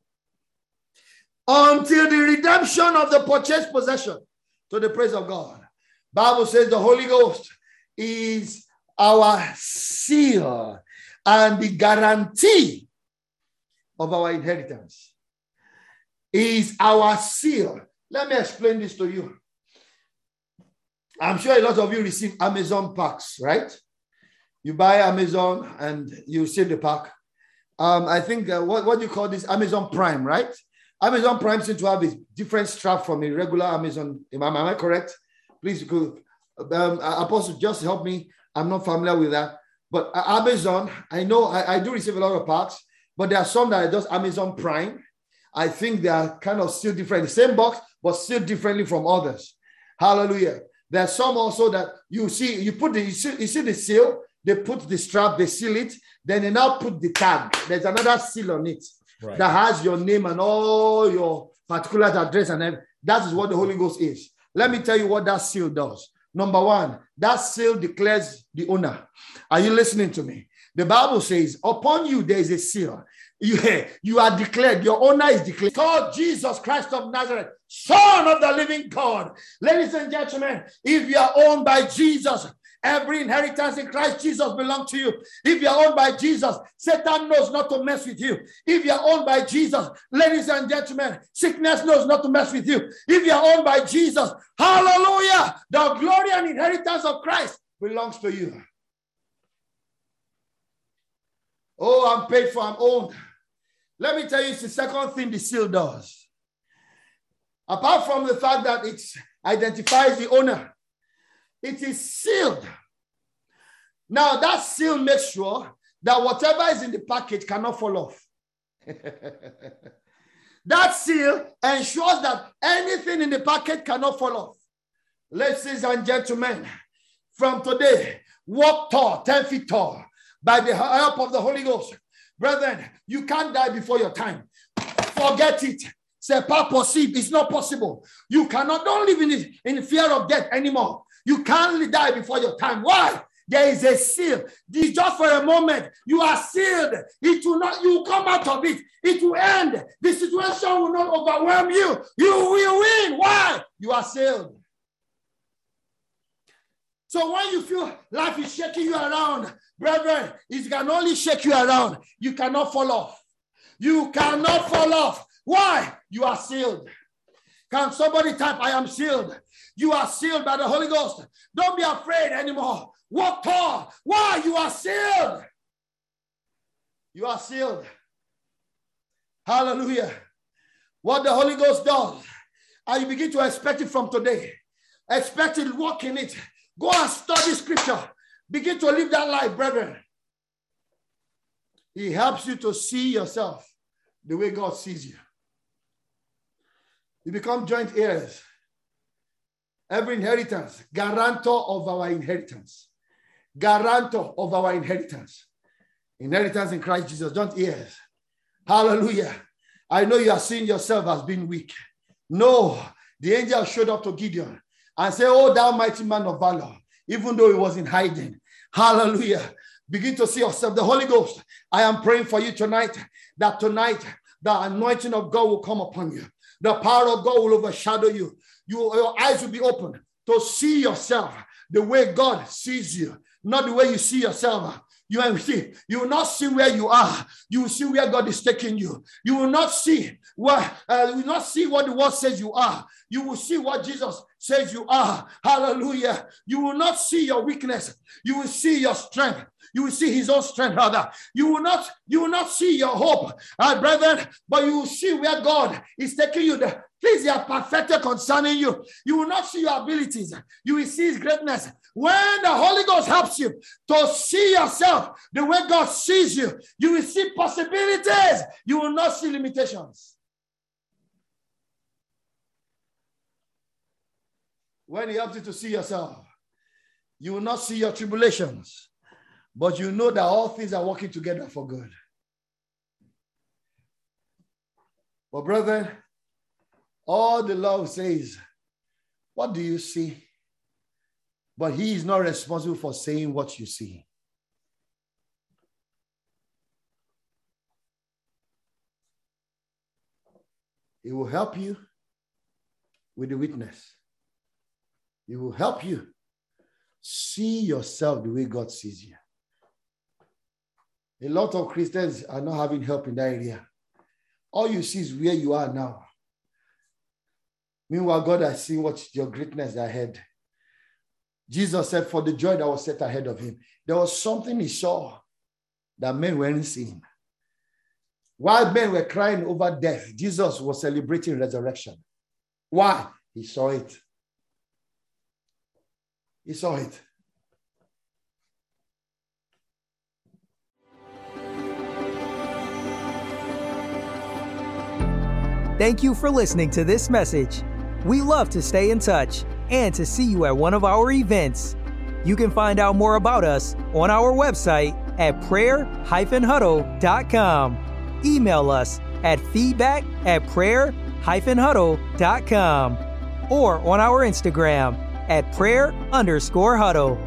Until the redemption of the purchased possession to the praise of God. Bible says the Holy Ghost is our seal and the guarantee of our inheritance is our seal. Let me explain this to you. I'm sure a lot of you receive Amazon packs, right? You buy Amazon and you receive the pack. Um, I think uh, what, what do you call this? Amazon Prime, right? Amazon Prime seems to have a different strap from a regular Amazon. Am I, am I correct? Please, um, Apostle, just help me. I'm not familiar with that. But uh, Amazon, I know I, I do receive a lot of packs, but there are some that are just Amazon Prime. I think they are kind of still different, the same box, but still differently from others. Hallelujah. There's some also that you see, you put the, you see, you see the seal, they put the strap, they seal it, then they now put the tag. There's another seal on it right. that has your name and all your particular address and everything. That is what the Holy Ghost is. Let me tell you what that seal does. Number one, that seal declares the owner. Are you listening to me? The Bible says, upon you there is a seal. You, you are declared, your owner is declared. Called Jesus Christ of Nazareth, Son of the living God. Ladies and gentlemen, if you are owned by Jesus, every inheritance in Christ Jesus belongs to you. If you are owned by Jesus, Satan knows not to mess with you. If you are owned by Jesus, ladies and gentlemen, sickness knows not to mess with you. If you are owned by Jesus, hallelujah, the glory and inheritance of Christ belongs to you. Oh, I'm paid for, I'm owned. Let me tell you, it's the second thing the seal does. Apart from the fact that it identifies the owner, it is sealed. Now, that seal makes sure that whatever is in the package cannot fall off. that seal ensures that anything in the package cannot fall off. Ladies and gentlemen, from today, walk tall, 10 feet tall, by the help of the Holy Ghost. Brethren, you can't die before your time. Forget it. C'est pas possible. It's not possible. You cannot, don't live in, in fear of death anymore. You can't die before your time. Why? There is a seal. This just for a moment. You are sealed. It will not, you will come out of it. It will end. The situation will not overwhelm you. You will win. Why? You are sealed. So when you feel life is shaking you around, brethren, it can only shake you around. You cannot fall off. You cannot fall off. Why? You are sealed. Can somebody type, I am sealed? You are sealed by the Holy Ghost. Don't be afraid anymore. Walk tall. Why? You are sealed. You are sealed. Hallelujah. What the Holy Ghost does, and you begin to expect it from today. Expect it, walk in it. Go and study scripture. Begin to live that life, brethren. He helps you to see yourself the way God sees you. You become joint heirs. Every inheritance, guarantor of our inheritance. Guarantor of our inheritance. Inheritance in Christ Jesus, joint heirs. Hallelujah. I know you are seeing yourself as being weak. No, the angel showed up to Gideon and say, Oh, thou mighty man of valor even though he was in hiding. Hallelujah. Begin to see yourself. The Holy Ghost, I am praying for you tonight that tonight the anointing of God will come upon you. The power of God will overshadow you. you your eyes will be open to see yourself the way God sees you, not the way you see yourself. You will see, you will not see where you are. You will see where God is taking you. You will not see what uh, you will not see what the word says you are. You will see what Jesus says you are. Hallelujah. You will not see your weakness. You will see your strength. You will see his own strength, rather. You will not, you will not see your hope, uh, brethren, but you will see where God is taking you. The things He has perfected concerning you. You will not see your abilities. You will see his greatness. When the Holy Ghost helps you to see yourself the way God sees you, you will see possibilities. You will not see limitations. When He helps you to see yourself, you will not see your tribulations, but you know that all things are working together for good. But, brethren, all the Lord says, What do you see? But He is not responsible for saying what you see. He will help you with the witness. He will help you see yourself the way God sees you. A lot of Christians are not having help in that area. All you see is where you are now. Meanwhile, God has seen what your greatness ahead. Jesus said, For the joy that was set ahead of him, there was something he saw that men weren't seeing. While men were crying over death, Jesus was celebrating resurrection. Why? He saw it. He saw it. Thank you for listening to this message. We love to stay in touch and to see you at one of our events. You can find out more about us on our website at prayer-huddle.com. Email us at feedback at prayer-huddle.com or on our Instagram at prayer underscore huddle.